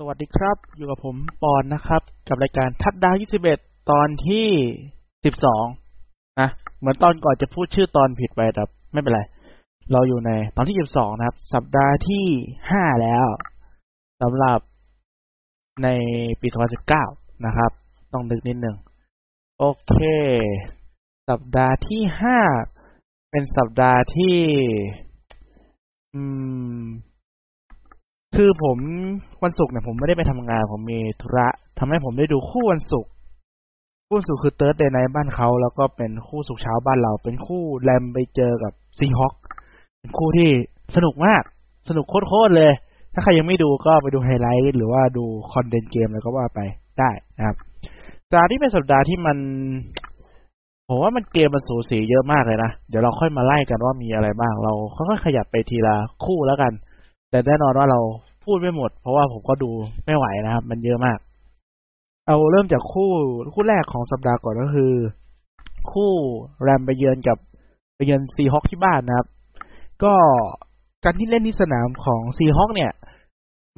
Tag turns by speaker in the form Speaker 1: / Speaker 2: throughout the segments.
Speaker 1: สวัสดีครับ อยู่กับผมปอนนะครับ กับรายการทัดดาว21ตอนที่12นะเหมือนตอนก่อนจะพูดชื่อตอนผิดไปแต่ไม่เป็นไร เราอยู่ในตอนที่12นะครับ สัปดาห์ที่5แล้วสำหรับในปี2019นะครับ ต้องนึกนิดหนึ่งโอเค สัปดาห์ที่5เป็นสัปดาห์ที่ อืม คือผมวันศุกร์เนี่ยผมไม่ได้ไปทำงาน ผมมีธุระทำให้ผมได้ดูคู่วันศุกร์คู่วันศุกร์คือ Thursday Night บ้านเขาแล้วก็เป็นคู่ศุกร์เช้าบ้านเรา เป็นคู่ Rams ไปเจอกับ Seahawks เป็นคู่ที่สนุกมาก สนุกโคตรๆเลย ถ้าใครยังไม่ดูก็ไปดูไฮไลท์หรือว่าดู condensed game แล้วก็ว่าไปได้นะครับสัปดาห์ที่เป็นสัปดาห์ที่มันผมว่ามันเกมมันสูสีเยอะมากเลยนะ เดี๋ยวเราค่อยมาไล่กันว่ามีอะไรบ้าง เราค่อยๆขยับไปทีละคู่แล้วกัน แต่แน่นอนว่าเรา พูดไม่หมด เพราะว่าผมก็ดูไม่ไหวนะครับ มันเยอะมาก เอาเริ่มจากคู่คู่แรกของสัปดาห์ก่อนก็คือ คู่แรมไปเยือนกับไปเยือนซีฮอคที่บ้านนะครับ ก็การที่เล่นที่สนามของซีฮอคเนี่ย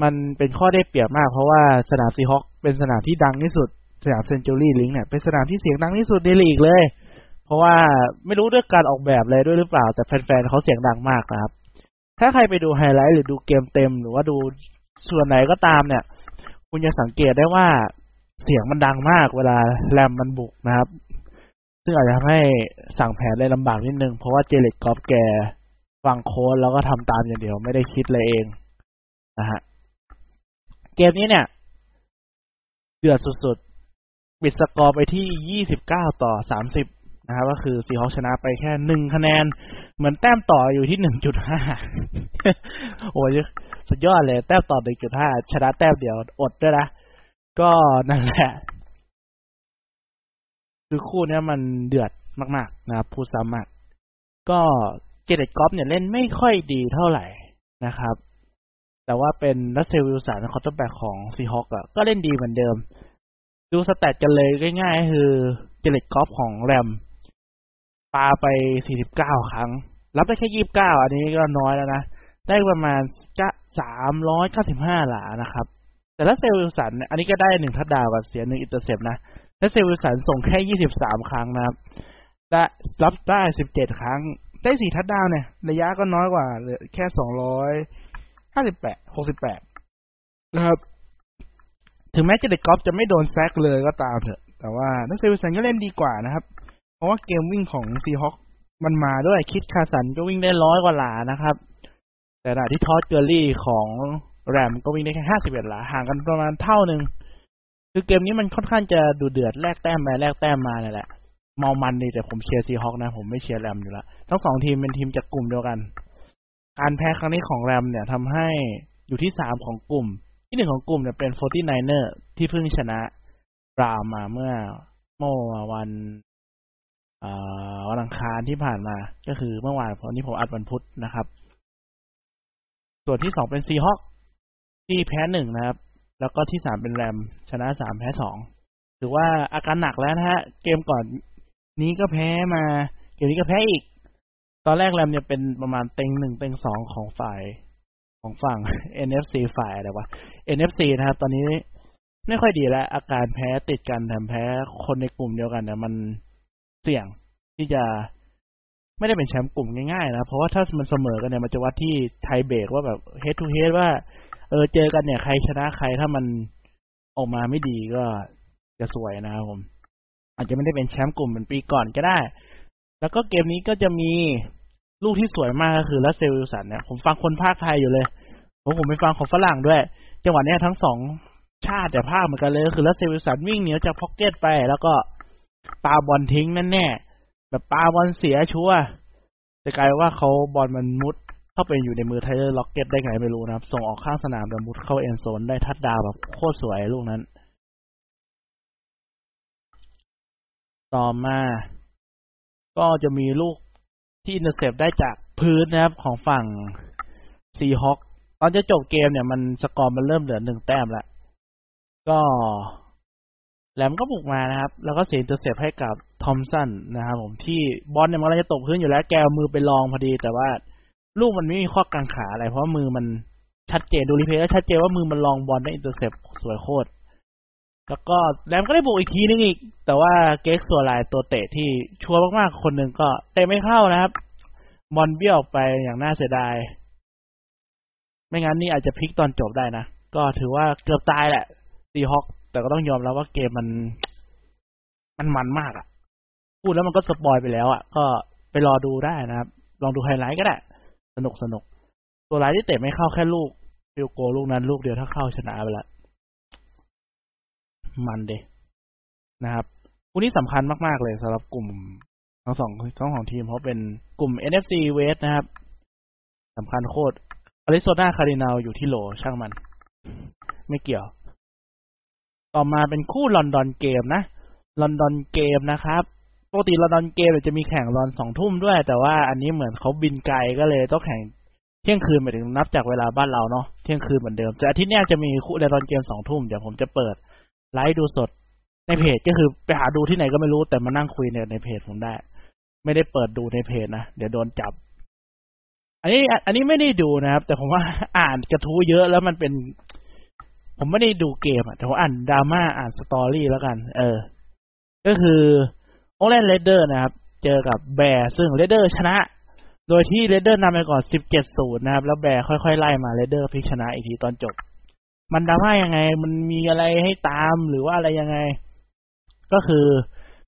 Speaker 1: มันเป็นข้อได้เปรียบมาก เพราะว่าสนามซีฮอคเป็นสนามที่ดังที่สุดสนามเซนจูรี่ลิงเนี่ยเป็นสนามที่เสียงดังที่สุดในลีกเลย เพราะว่าไม่รู้ด้วยการออกแบบเลยด้วยหรือเปล่า แต่แฟนๆเขาเสียงดังมากนะครับ ถ้าใครไปดูไฮไลท์หรือดูเกมเต็ม หรือว่าดูส่วนไหนก็ตามเนี่ย คุณจะสังเกตได้ว่าเสียงมันดังมากเวลาแรมมันบุกนะครับ ซึ่งอาจจะทำให้สั่งแผนได้ลำบากนิดนึง เพราะว่าเจเล็กกอฟแกฟังโค้ดแล้วก็ทำตามอย่างเดียวไม่ได้คิดเลยเองนะฮะเกมนี้เนี่ย เดือดสุดๆปิดสกอร์ไปที่ 29 ต่อ 30 นะครับก็คือซีฮอคชนะไปแค่หนึ่งคะแนน เหมือนแต้มต่ออยู่ที่หนึ่งจุดห้าโอ้ยสุดยอดเลย แต้มต่อหนึ่งจุดห้าชนะแต้มเดียวอดด้วยนะ ก็นั่นแหละ คือคู่นี้มันเดือดมากๆ นะครับพูดซ้ำมากก็เจเดตกอฟเนี่ยเล่นไม่ค่อยดีเท่าไหร่นะครับ แต่ว่าเป็น Russell Wilson quarterback ของ Seahawks อะก็เล่นดีเหมือนเดิม ดู stat กันเลยง่ายๆ คือ Jared Goff ของ Rams ปาไป 49 ครั้ง รับได้แค่ 29 อันนี้ก็น้อยแล้วนะ ได้ประมาณจะ395 หลานะครับ แต่ Russell Wilson อันนี้ก็ได้หนึ่ง touchdown กับเสียหนึ่ง intercept นะ Russell Wilson ส่งแค่ 23 ครั้งนะครับได้รับได้ 17 ครั้ง ได้สี่ทัดดาวเนี่ย ระยะก็น้อยกว่าเหลือแค่ 258 68 นะครับ ถึงแม้ Jared Goff จะไม่โดน sack เลยก็ตามเถอะ แต่ว่า Russell Wilson ก็เล่นดีกว่านะครับ เพราะว่าเกมวิ่งของ Seahawks มันมาด้วย Chris Carson ก็วิ่งได้ร้อยกว่าหลานะครับ แต่ขณะที่ Todd Gurley ของ Rams ก็วิ่งได้แค่ห้าสิบเอ็ดหลาห่างกันประมาณเท่าหนึ่งคือเกมนี้มันค่อนข้างจะดูเดือดแลกแต้มไปแลกแต้มมาเนี่ยแหละ เมามันดีแต่ผมเชียร์ Seahawks นะ ผมไม่เชียร์ Rams อยู่แล้วทั้งสองทีมเป็นทีมจากกลุ่มเดียวกัน การแพ้ครั้งนี้ของ Rams เนี่ยทำให้อยู่ที่สามของกลุ่ม ที่หนึ่งของกลุ่มเนี่ยเป็น Forty Niners ที่เพิ่งชนะ Browns มาเมื่อเมื่อวัน วันอังคารที่ผ่านมา ก็คือเมื่อวานเพราะนี่ผมอัดวันพุธนะครับ ส่วนที่สองเป็น Seahawks ที่แพ้หนึ่งนะครับ แล้วก็ที่สามเป็น Rams ชนะสามแพ้สองถือว่าอาการหนักแล้วนะฮะ เกมก่อนนี้ก็แพ้มา เกมนี้ก็แพ้อีก ตอนแรกแรมเนี่ยเป็นประมาณเต็งหนึ่งเต็งสองของฝ่ายของฝั่ง NFC ฝ่ายอะไรวะ NFC นะครับ ตอนนี้ไม่ค่อยดีแล้ว อาการแพ้ติดกันแถมแพ้คนในกลุ่มเดียวกันเนี่ยมัน เสี่ยงที่จะไม่ได้เป็นแชมป์กลุ่มง่ายๆนะ เพราะว่าถ้ามันเสมอกันเนี่ยมันจะวัดที่ไทเบรกว่าแบบเฮดทูเฮดว่า เออเจอกันเนี่ยใครชนะใครถ้ามันออกมาไม่ดีก็จะสวยนะครับผม อาจจะไม่ได้เป็นแชมป์กลุ่มเหมือนปีก่อนก็ได้ แล้วก็เกมนี้ก็จะมีลูกที่สวยมากก็คือ Russell Wilson เนี่ย ผมฟังคนพากย์ไทยอยู่เลยผมผมไปฟังของฝรั่งด้วย จังหวะเนี้ยทั้งสองชาติแต่พากย์เหมือนกันเลยก็คือ Russell Wilson วิ่งหนีออกจาก pocket ไปแล้วก็ ปาบอลทิ้งนั่นแน่แบบปาบอลเสียชัวร์จะกลายว่าเขาบอลมันมุดเข้าไปอยู่ในมือ Tyler Lockett ได้ไงไม่รู้นะครับ ส่งออกข้างสนามแล้วมุดเข้า end zone ได้ touchdown แบบโคตรสวยลูกนั้น ต่อมา ก็จะมีลูกที่ intercept ได้จากพื้นนะครับของฝั่ง Seahawks ตอนจะจบเกมเนี่ยมันสกอร์มันเริ่มเหลือหนึ่งแต้มแล้วก็ Rams ก็บุกมานะครับ แล้วก็เสีย intercept ให้กับThompson นะครับผมที่บอลเนี่ยมันกำลังจะตกพื้นอยู่แล้วแกเอามือไปรองพอดี แต่ว่า ลูกมันไม่มีข้อกังขาอะไร เพราะมือมันชัดเจนดู replay แล้วชัดเจนว่ามือมันรองบอลได้ intercept สวยโคตรแล้วก็ Rams ก็ได้บุกอีกทีนึงอีก แต่ว่า Greg Zuerlein ตัวเตะที่ชัวร์มากๆ คนหนึ่งก็เตะไม่เข้านะครับบอลเบี้ยวออกไปอย่างน่าเสียดาย ไม่งั้นนี่อาจจะพลิกตอนจบได้นะ ก็ถือว่าเกือบตายแหละSeahawks แต่ก็ต้องยอมแล้วว่าเกมมัน มันมันมากอะพูดแล้วมันก็ spoil ไปแล้วอะก็ไปรอดูได้นะครับ ลองดูไฮไลท์ก็ได้ สนุกสนุก ตัวร้ายที่เตะไม่เข้าแค่ลูก field goal ลูกนั้นลูกเดียวถ้าเข้าชนะไปละ มันเดนะครับคู่นี้สำคัญมากๆเลยสำหรับกลุ่มทั้งสองทั้งสองทีมเพราะเป็นกลุ่ม NFC West นะครับสำคัญโคตรArizona Cardinal อยู่ที่โหลช่างมัน ไม่เกี่ยว ต่อมาเป็นคู่ London game นะ London game นะครับปกติ London game จะมีแข่งตอนสองทุ่มด้วย แต่ว่าอันนี้เหมือนเขาบินไกลก็เลยต้องแข่งเที่ยงคืนไปถึงนับจากเวลาบ้านเราเนาะเที่ยงคืนเหมือนเดิมแต่อาทิตย์นี้จะมีคู่ London game สองทุ่มเดี๋ยวผมจะเปิดไลฟ์ดูสดในเพจก็คือไปหาดูที่ไหนก็ไม่รู้แต่มานั่งคุยในในเพจผมได้ ไม่ได้เปิดดูในเพจนะเดี๋ยวโดนจับ อันนี้อันนี้ไม่ได้ดูนะครับ แต่ผมว่าอ่านกระทู้เยอะแล้วมันเป็น ผมไม่ได้ดูเกมอะแต่ผมอ่านดราม่าอ่าน story แล้วกัน เออ ก็คือ Oakland Raider นะครับ เจอกับ Bear ซึ่ง Raider ชนะ โดยที่ Raider นำไปก่อน17-0นะครับ แล้ว Bear ค่อยๆไล่มา Raider พลิกชนะอีกทีตอนจบ มันดราม่ายังไง มันมีอะไรให้ตามหรือว่าอะไรยังไง ก็คือ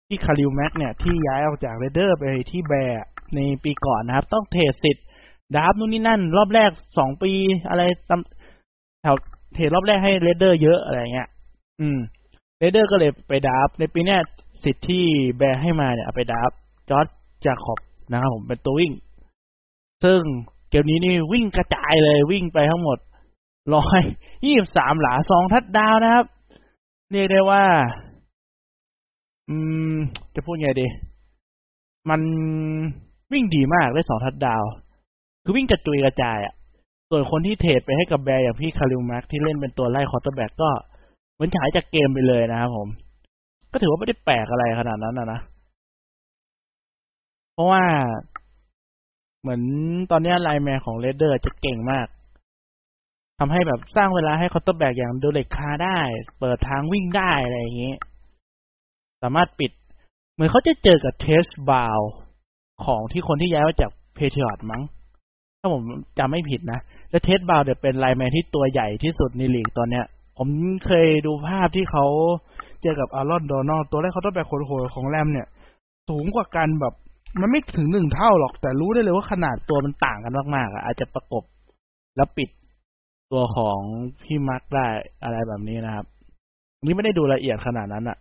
Speaker 1: ที่ Khalil Mack เนี่ยที่ย้ายออกจาก Raider ไปที่ Bear ในปีก่อนนะครับ ต้อง trade สิทธิ์ draft นู่นนี่นั่น รอบแรกสองปีอะไรแถว trade รอบแรกให้ Raider เยอะอะไรเงี้ย อืม Raider ก็เลยไป draft ในปีนี้สิทธิ์ที่ Bear ให้มาเนี่ยเอาไป draft Josh Jacobs นะครับผมเป็นตัววิ่ง ซึ่งเกมนี้นี่วิ่งกระจายเลยวิ่งไปทั้งหมดร้อยยี่สิบสามหลาสองทัดดาวนะครับ เรียกได้ว่า อืม จะพูดไงดี มันวิ่งดีมากได้สองทัดดาว คือวิ่งกระจุยกระจายอะ ส่วนคนที่ trade ไปให้กับ Bear อย่างพี่ Khalil Mack ที่เล่นเป็นตัวไล่ quarterback ก็เหมือนหายจากเกมไปเลยนะครับผม ก็ถือว่าไม่ได้แปลกอะไรขนาดนั้นนะนะเพราะว่าเหมือนตอนนี้ lineman ของ Raider จะเก่งมากทำให้แบบสร้างเวลาให้ quarterback อย่าง Derek Carr ได้ เปิดทางวิ่งได้อะไรอย่างนี้ สามารถปิด เหมือนเขาจะเจอกับเทสบาวของที่คนที่ย้ายมาจาก Patriot มั้ง ถ้าผมจำไม่ผิดนะ และ Trent Brown เนี่ยเป็น lineman ที่ตัวใหญ่ที่สุดในลีกตอนเนี้ย ผมเคยดูภาพที่เขาเจอกับ Aaron Donald ตัว sack quarterback โหดๆของแรมเนี่ย สูงกว่ากันแบบ มันไม่ถึงหนึ่งเท่าหรอก แต่รู้ได้เลยว่าขนาดตัวมันต่างกันมากๆอะอาจจะประกบแล้วปิดตัวของพี่ Mack ได้อะไรแบบนี้นะครับ นี่ไม่ได้ดูละเอียดขนาดนั้นอะ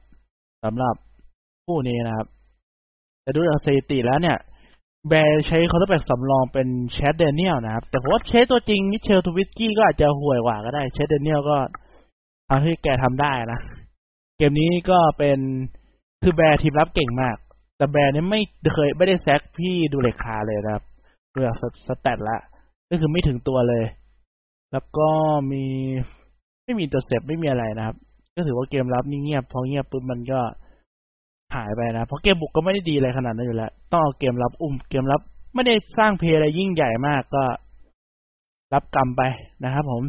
Speaker 1: สำหรับคู่นี้นะครับ แต่ดูจากสถิติแล้วเนี่ย Bear ใช้ quarterback สำรองเป็น Chase Daniel นะครับ แต่ผมว่าเชสตัวจริง Mitchell Trubisky ก็อาจจะห่วยกว่าก็ได้ Chase Daniel ก็ทำให้แกทำได้นะ เกมนี้ก็เป็นคือ Bear ทีมรับเก่งมาก แต่ Bear เนี่ยไม่เคยไม่ได้ sack พี่ Derek Carr เลยนะครับดูจาก stat ละ ก็คือไม่ถึงตัวเลย แล้วก็มีไม่มีตัวเซฟไม่มีอะไรนะครับ ก็ถือว่าเกมรับนี่เงียบ พอเงียบปุ๊บมันก็ หายไปนะ เพราะเกมบุกก็ไม่ได้ดีอะไรขนาดนั้นอยู่แล้ว ต้องเอาเกมรับอุ้ม เกมรับ ไม่ได้สร้าง play อะไรยิ่งใหญ่มากก็รับกรรมไปนะครับผม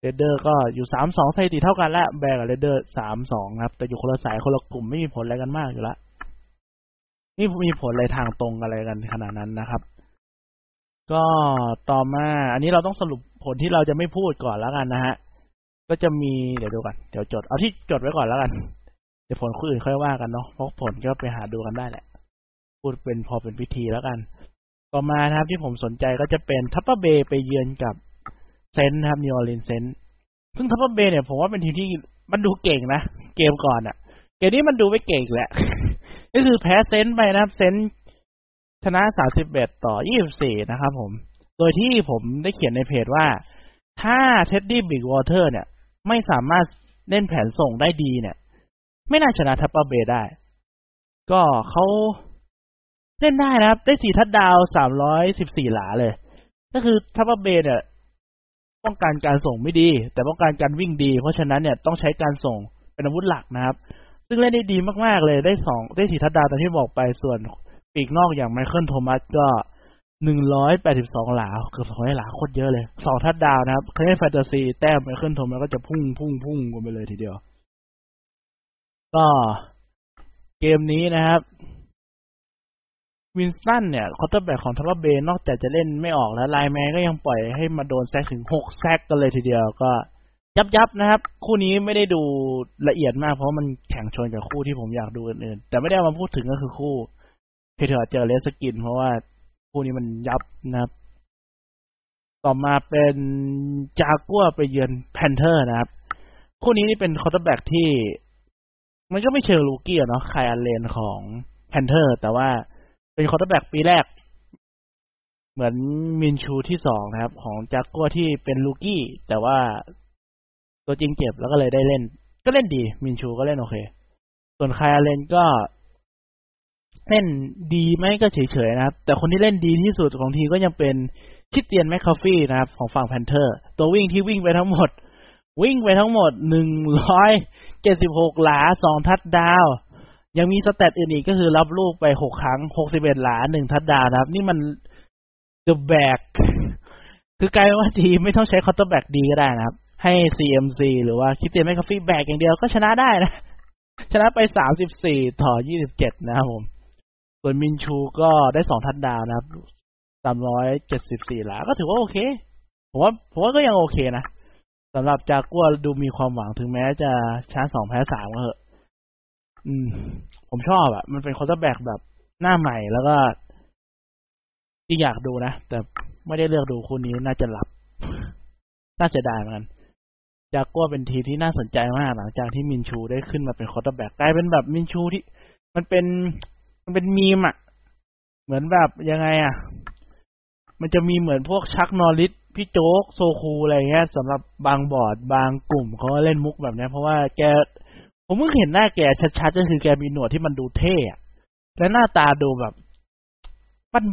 Speaker 1: เรเดอร์ก็อยู่สามสองสถิติเท่ากันแล้วแบกกับเรเดอร์สามสองครับ แต่อยู่คนละสายคนละกลุ่มไม่มีผลอะไรกันมากอยู่แล้วนี่มีผลอะไรทางตรงอะไรกันขนาดนั้นนะครับ ก็ต่อมา อันนี้เราต้องสรุปผลที่เราจะไม่พูดก่อนแล้วกันนะฮะก็จะมีเดี๋ยวดูกันเดี๋ยวจดเอาที่จดไว้ก่อนแล้วกัน เดี๋ยวผลคู่อื่นค่อยว่ากันเนาะเพราะผลก็ไปหาดูกันได้แหละ พูดเป็นพอเป็นพิธีแล้วกัน ต่อมานะครับที่ผมสนใจก็จะเป็น Tampa Bay ไปเยือนกับ Saint นะครับ New Orleans Saint ซึ่ง Tampa Bay เนี่ยผมว่าเป็นทีมที่มันดูเก่งนะ เกมก่อนอะ เกมนี้มันดูไม่เก่งแหละก็คือแพ้ Saint ไปนะครับ Saint ชนะสามสิบเอ็ดต่อยี่สิบสี่นะครับผม โดยที่ผมได้เขียนในเพจว่า ถ้า Teddy Bridgewater เนี่ย ไม่สามารถเล่นแผนส่งได้ดีเนี่ย ไม่น่าชนะ Tampa Bay ได้ ก็เขาเล่นได้นะครับ ได้สี่ทัดดาวสามร้อยสิบสี่หลาเลย ก็คือ Tampa Bay เนี่ย ป้องกันการส่งไม่ดี แต่ป้องกันการวิ่งดี เพราะฉะนั้นเนี่ยต้องใช้การส่งเป็นอาวุธหลักนะครับ ซึ่งเล่นได้ดีมากๆเลยได้สองได้สี่ทัดดาวตามที่บอกไปส่วนปีกนอกอย่าง Michael Thomas ก็หนึ่งร้อยแปดสิบสองหลาเกือบสองร้อยหลาโคตรเยอะเลยสอง touchdown นะครับเคยให้แฟนตาซีแต้มไปขึ้นทมแล้วก็จะพุ่งพุ่งพุ่งกันไปเลยทีเดียว ก็เกมนี้นะครับ Winston เนี่ย quarterback ของ Tampa Bay นอกจากจะเล่นไม่ออกแล้ว lineman ก็ยังปล่อยให้มาโดน sack ถึงหก sack กันเลยทีเดียวก็ยับยับนะครับ คู่นี้ไม่ได้ดูละเอียดมาก เพราะมันแข่งชนกับคู่ที่ผมอยากดูอื่นๆ แต่ไม่ได้มาพูดถึงก็คือคู่ Patriot เจอ Redskin เพราะว่าคู่นี้มันยับนะครับ ต่อมาเป็นจากัวไปเยือน Panther นะครับ คู่นี้นี่เป็น quarterback ที่ มันก็ไม่เชิง rookie เนาะ Kyle Allen ของ Panther แต่ว่าเป็น quarterback ปีแรก เหมือน Minshew ที่สองนะครับ ของจากัวที่เป็น rookie แต่ว่าตัวจริงเจ็บแล้วก็เลยได้เล่น ก็เล่นดี Minshew ก็เล่นโอเค ส่วน Kyle Allen ก็ เล่นดีไหมก็เฉยๆนะครับ แต่คนที่เล่นดีที่สุดของทีมก็ยังเป็น Christian McCaffrey นะครับ ของฝั่ง Panther ตัววิ่งที่วิ่งไปทั้งหมด วิ่งไปทั้งหมดหนึ่งร้อยเจ็ดสิบหกหลาสองทัดดาว ยังมี stat อื่นอีกก็คือรับลูกไปหกครั้งหกสิบเอ็ดหลาหนึ่งทัดดาวนะครับ นี่มัน เดอะแบก คือกลายเป็นว่าทีมไม่ต้องใช้ quarterback ดีก็ได้นะครับ ให้ CMC หรือว่า Christian McCaffrey แบกอย่างเดียวก็ชนะได้นะ ชนะไปสามสิบสี่ต่อยี่สิบเจ็ดนะครับผม ส่วน Minshew ก็ได้สอง touchdown นะครับสามร้อยเจ็ดสิบสี่หลา ก็ถือว่าโอเค ผมว่าผมว่าก็ยังโอเคนะ สำหรับจากัวดูมีความหวังถึงแม้จะชนะสองแพ้สามก็เถอะอืม ผมชอบอะมันเป็น quarterback แบบหน้าใหม่แล้วก็ ที่อยากดูนะ แต่ไม่ได้เลือกดูคู่นี้น่าจะหลับ น่าจะได้เหมือนกัน Jaguars เป็นทีมที่น่าสนใจมากหลังจากที่ Minshew ได้ขึ้นมาเป็น quarterback กลายเป็นแบบ Minshew ที่ มันเป็นมันเป็นมีมอะเหมือนแบบยังไงอะมันจะมีเหมือนพวก Chuck Norris พี่โจ๊กโซคูลอะไรเงี้ยสำหรับบางบอร์ดบางกลุ่มเขาเล่นมุกแบบนี้เพราะว่าแก ผมเพิ่งเห็นหน้าแกชัดๆก็คือแกมีหนวดที่มันดูเท่และหน้าตาดูแบบ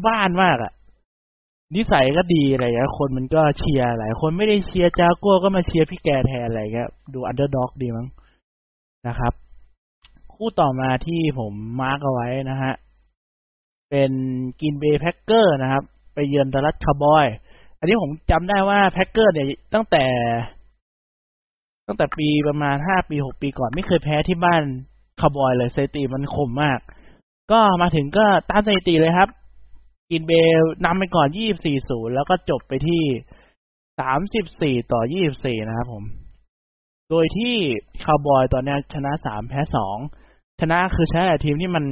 Speaker 1: บ้านๆมากอะนิสัยก็ดีอะไรเงี้ยคนมันก็เชียร์หลายคนไม่ได้เชียร์จากัวก็มาเชียร์พี่แกแทนอะไรเงี้ยดู underdog ดีมั้งนะครับ คู่ต่อมาที่ผม mark เอาไว้นะฮะ เป็น Green Bay Packers นะครับ ไปเยือน Dallas Cowboys อันนี้ผมจำได้ว่า Packers เนี่ยตั้งแต่ ตั้งแต่ปีประมาณห้าปีหกปีก่อน ไม่เคยแพ้ที่บ้านคาร์บอยเลยสถิติมันคมมาก ก็มาถึงก็ตามสถิติเลยครับ Green Bay นำไปก่อนยี่บสี่ศูนย์แล้วก็จบไปที่สามสิบสี่ต่อยี่บสี่นะครับผม โดยที่คาร์บอยตอนนี้ชนะสามแพ้สองชนะคือชนะแต่ทีมที่มัน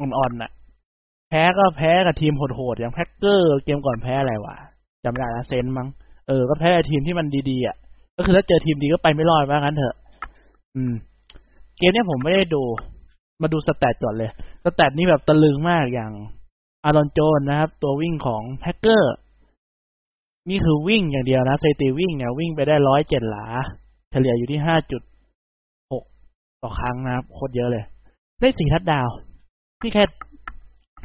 Speaker 1: อ่อนๆน่ะ แพ้ก็แพ้กับทีมโหดๆอย่าง Packers เกมก่อนแพ้อะไรวะ จำได้ละ Saints มั้งเออก็แพ้ทีมที่มันดีๆอะ ก็คือถ้าเจอทีมดีก็ไปไม่รอดว่างั้นเถอะ อืม เกมนี้ผมไม่ได้ดู มาดู stat ก่อนเลย stat นี่แบบตะลึงมากอย่าง Aaron Jones นะครับ ตัววิ่งของ Packers นี่คือวิ่งอย่างเดียวนะสถิติวิ่งเนี่ยวิ่งไปได้ร้อยเจ็ดหลา เฉลี่ยอยู่ที่ห้าจุดหกต่อครั้งนะครับโคตรเยอะเลย ได้สี่ทัดดาวที่แค่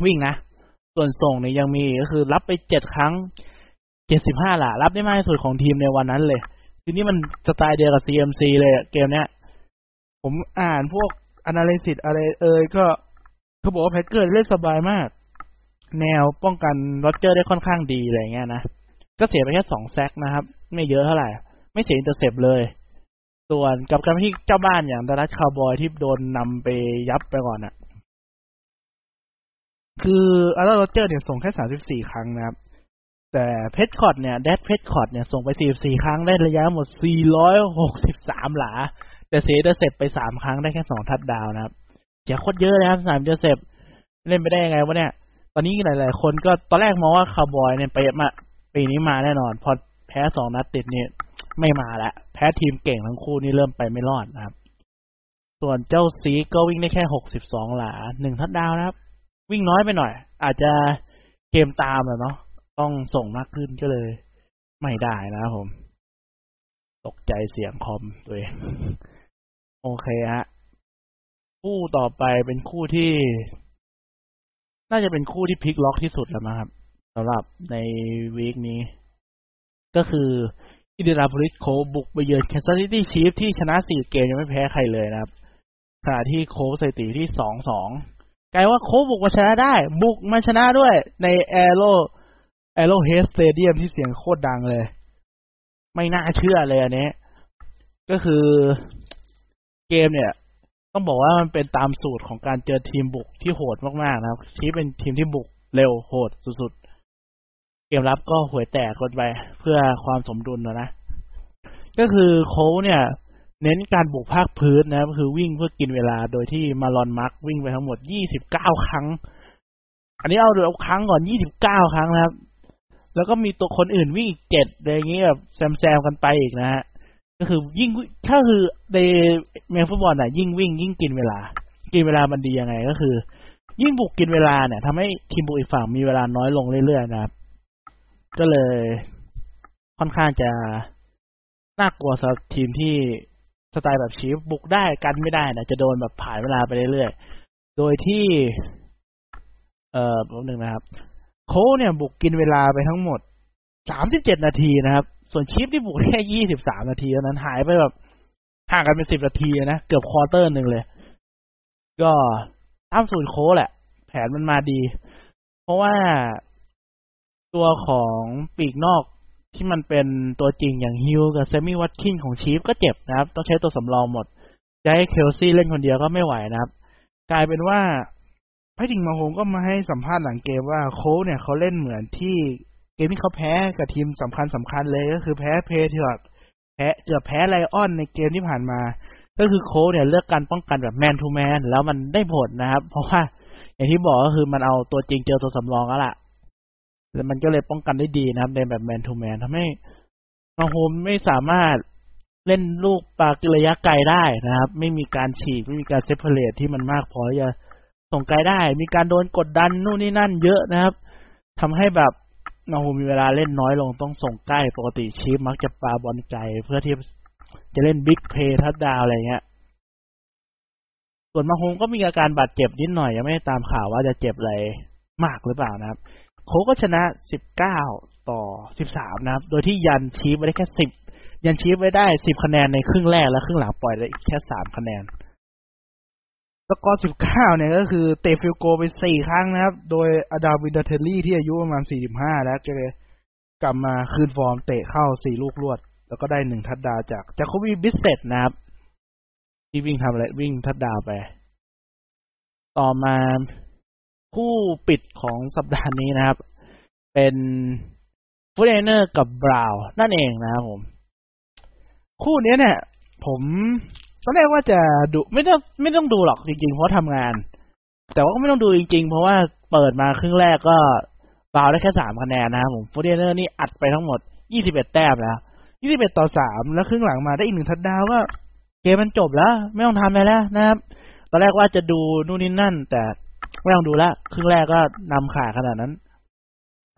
Speaker 1: วิ่งนะ ส่วนส่งเนี่ยยังมีก็คือรับไปเจ็ดครั้ง เจ็ดสิบห้าหลารับได้มากที่สุดของทีมในวันนั้นเลยทีนี้มันสไตล์เดียวกับ CMC เลยเกมเนี้ย ผมอ่านพวก analysis อะไรเอ่ยก็เขาบอกว่าแพ็กเกอร์เล่นสบายมาก แนวป้องกัน Rodgers ได้ค่อนข้างดีอะไรเงี้ยนะ ก็เสียไปแค่สอง sack นะครับ ไม่เยอะเท่าไหร่ ไม่เสีย intercept เลย ส่วนกับการที่เจ้าบ้านอย่าง Dallas Cowboys ที่โดนนำไปยับไปก่อนอะคืออาร์โรเจอร์เนี่ยส่งแค่สามสิบสี่ครั้งนะครับ แต่ Prescott เนี่ย Dak Prescott เนี่ยส่งไปสี่สี่ครั้งได้ระยะหมดสี่ร้อยหลา แต่เสีย intercept ไปสามครั้งได้แค่สองทัดดาวนะครับเสียโคตรเยอะนะครับสามเดเซปเล่นไปได้ยังไงวะเนี่ย ตอนนี้หลาย ๆ คนก็ตอนแรกมองว่าคาร์บอยเนี่ยไปมาปีนี้มาแน่นอน พอแพ้สองนัดติดเนี่ยไม่มาล้วแพ้ทีมเก่งทั้งคู่นี่เริ่มไปไม่รอดนะครับ ส่วนเจ้าซีก็วิ่งได้แค่หกสิบสองหลาหนึ่งทัดดาวนะครับ วิ่งน้อยไปหน่อย อาจจะเกมตามแหละเนาะ ต้องส่งมากขึ้นก็เลย ไม่ได้นะครับผม ตกใจเสียงคอมตัวเองโอเคฮะคู่ต่อไปเป็นคู่ที่ น่าจะเป็นคู่ที่พลิกล็อกที่สุดแล้วมั้งครับสำหรับใน week นี้ ก็คือ Indianapolis Colts บุกไปเยือน Kansas City Chiefs ที่ชนะสี่เกมยังไม่แพ้ใครเลยนะครับขณะที่โคสถิติที่สองสองกลายว่าโคบุกมาชนะได้ บุกมาชนะด้วยใน Arrow Arrowhead Stadium ที่เสียงโคตรดังเลย ไม่น่าเชื่อเลยอันนี้ ก็คือเกมเนี่ย ต้องบอกว่ามันเป็นตามสูตรของการเจอทีมบุกที่โหดมากๆนะครับชี้เป็นทีมที่บุกเร็วโหดสุดๆ เกมรับก็หวยแตกคนไปเพื่อความสมดุลนะนะก็คือโค้เนี่ย เน้นการบุกภาคพื้นนะครับคือวิ่งเพื่อกินเวลาโดยที่มาลอนมาร์กวิ่งไปทั้งหมด 29 ครั้ง อันนี้เอาเดี๋ยวครั้งก่อน 29 ครั้งนะครับ แล้วก็มีตัวคนอื่นวิ่งอีกเจ็ดอะไรอย่างเงี้ยแบบแซมๆกันไปอีกนะฮะก็คือยิ่งถ้าคือในเมนฟุตบอลอะ ยิ่งวิ่งยิ่งกินเวลา กินเวลามันดียังไงก็คือ ยิ่งบุกกินเวลาเนี่ยทำให้ทีมบุกอีกฝั่งมีเวลาน้อยลงเรื่อยๆนะครับ ก็เลยค่อนข้างจะน่ากลัวสำหรับทีมที่สไตล์แบบชีฟบุกได้กันไม่ได้นะจะโดนแบบผ่านเวลาไปเรื่อยๆ โดยที่ เอ่อแป๊บนึงนะครับ โคเนี่ยบุกกินเวลาไปทั้งหมดสามสิบเจ็ดนาทีนะครับ ส่วน Chiefs ที่บุกแค่ยี่สิบสามนาทีเท่านั้นหายไปแบบห่างกันเป็นสิบนาทีนะ เกือบ quarter หนึ่งเลย ก็ตามสูตรโค้แหละ แผนมันมาดี เพราะว่าตัวของปีกนอกที่มันเป็นตัวจริงอย่างฮิวกับ Sammy Watkins ของ Chiefs ก็เจ็บนะครับ ต้องใช้ตัวสำรองหมดจะให้ Kelce เล่นคนเดียวก็ไม่ไหวนะครับ กลายเป็นว่า Patrick Mahomes ก็มาให้สัมภาษณ์หลังเกมว่า Colts เนี่ยเขาเล่นเหมือนที่เกมที่เขาแพ้กับทีมสำคัญสำคัญเลยก็คือแพ้ Patriots แพ้เกือบแพ้ Lions ในเกมที่ผ่านมา ก็คือ Colts เนี่ยเลือกการป้องกันแบบ man-to-man แล้วมันได้ผลนะครับ เพราะว่าอย่างที่บอกก็คือมันเอาตัวจริงเจอตัวสำรองแล้วล่ะแล้วมันก็เลยป้องกันได้ดีนะครับ ในแบบ man-to-man ทำให้Mahomes ไม่สามารถเล่นลูกปาระยะไกลได้นะครับ ไม่มีการฉีกไม่มีการ separate ที่มันมากพอจะ ส่งไกลได้ มีการโดนกดดันนู่นนี่นั่นเยอะนะครับทำให้แบบ Mahomes มีเวลาเล่นน้อยลงต้องส่งใกล้ปกติ Chiefs มักจะปาบอลไกลเพื่อที่จะเล่น big play touchdown อะไรเงี้ย ส่วน Mahomes ก็มีอาการบาดเจ็บนิดหน่อย ยังไม่ตามข่าวว่าจะเจ็บอะไรมากหรือเปล่านะครับ โคก็ชนะ 19 ต่อ 13 นะครับ โดยที่ยัน Chiefs ไว้ได้แค่ 10 ยัน Chiefs ไว้ได้ 10 คะแนนในครึ่งแรกและครึ่งหลังปล่อยได้แค่ 3 คะแนน สกอร์19เนี่ยก็คือเตะ field goal ไป4ครั้งนะครับ โดย Adam Vinatieri ที่อายุประมาณ45แล้วก็เลยกลับมาคืนฟอร์มเตะเข้า4ลูกรวด แล้วก็ได้1ทัดดาวจาก Jacoby Brissett นะครับ ที่วิ่งทำอะไรวิ่งทัดดาวไป ต่อมาคู่ปิดของสัปดาห์นี้นะครับ เป็นฟูเดเนอร์กับ Browns นั่นเองนะครับผม คู่นี้เนี่ย ผม ตอนแรกว่าจะดูไม่ต้องไม่ต้องดูหรอกจริงๆ เพราะทำงาน แต่ว่าก็ไม่ต้องดูจริงๆ เพราะว่าเปิดมาครึ่งแรกก็บาวได้แค่สามคะแนนนะครับผมฟูเดเนอร์นี่อัดไปทั้งหมดยี่สิบเอ็ดแต้มแล้วยี่สิบเอ็ดต่อสามแล้วครึ่งหลังมาได้อีกหนึ่งทัดดาวก็เกมมันจบแล้ว ไม่ต้องทำอะไรแล้วนะครับ ตอนแรกว่าจะดูนู่นนี่นั่น แต่ไม่ต้องดูแล้วครึ่งแรกก็นำขาดขนาดนั้น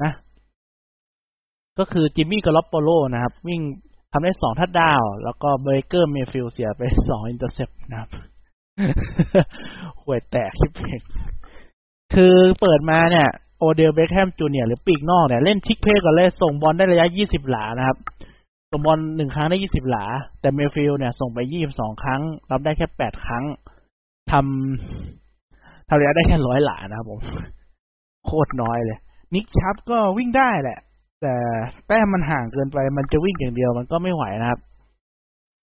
Speaker 1: นะ ก็คือ Jimmy Garoppolo นะครับ วิ่ง ทำได้สองทัดดาว แล้วก็ Baker Mayfield เสียไปสอง intercept นะครับห่วยแตกคลิปเพงคือเปิดมาเนี่ย Odell Beckham Jr.หรือปีกนอกเนี่ย เล่น trick play ก่อนเลยส่งบอลได้ระยะยี่สิบหลานะครับ ส่งบอลหนึ่งครั้งได้ยี่สิบหลา แต่ Mayfield เนี่ย ส่งไปยี่สิบสองครั้ง รับได้แค่แปดครั้งทำทำระยะได้แค่ร้อยหลานะครับผม โคตรน้อยเลย Nick Chubb ก็วิ่งได้แหละ แต่แต้มมันห่างเกินไปมันจะวิ่งอย่างเดียวมันก็ไม่ไหวนะครับ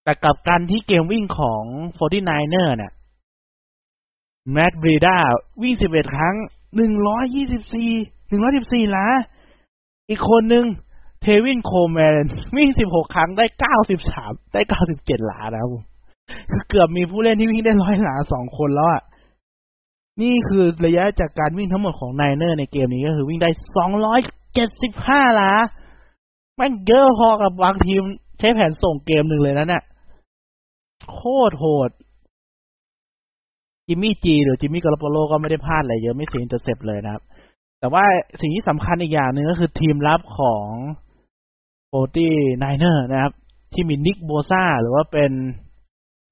Speaker 1: แต่กับการที่เกมวิ่งของ 49ers เนี่ย Matt Breida วิ่ง 11 ครั้ง 124 114หลาอีกคนหนึ่ง Tevin Coleman วิ่ง 16 ครั้งได้ 93 ได้ 97หลานะครับคือเกือบมีผู้เล่นที่วิ่งได้ร้อยหลาสองคนแล้วอะนี่คือระยะจากการวิ่งทั้งหมดของ Niners ในเกมนี้ก็คือวิ่งได้สองร้อย เจ็ดสิบห้าหลามันเยอะพอกับบางทีมใช้แผนส่งเกมหนึ่งเลยนะเนี่ยโคตรโหด Jimmy G หรือ Jimmy Garoppolo ก็ไม่ได้พลาดอะไรเยอะไม่เสีย intercept เลยนะครับ แต่ว่าสิ่งที่สำคัญอีกอย่างหนึ่งก็คือทีมรับของ Forty Niners นะครับ ที่มี Nick Bosa หรือว่าเป็น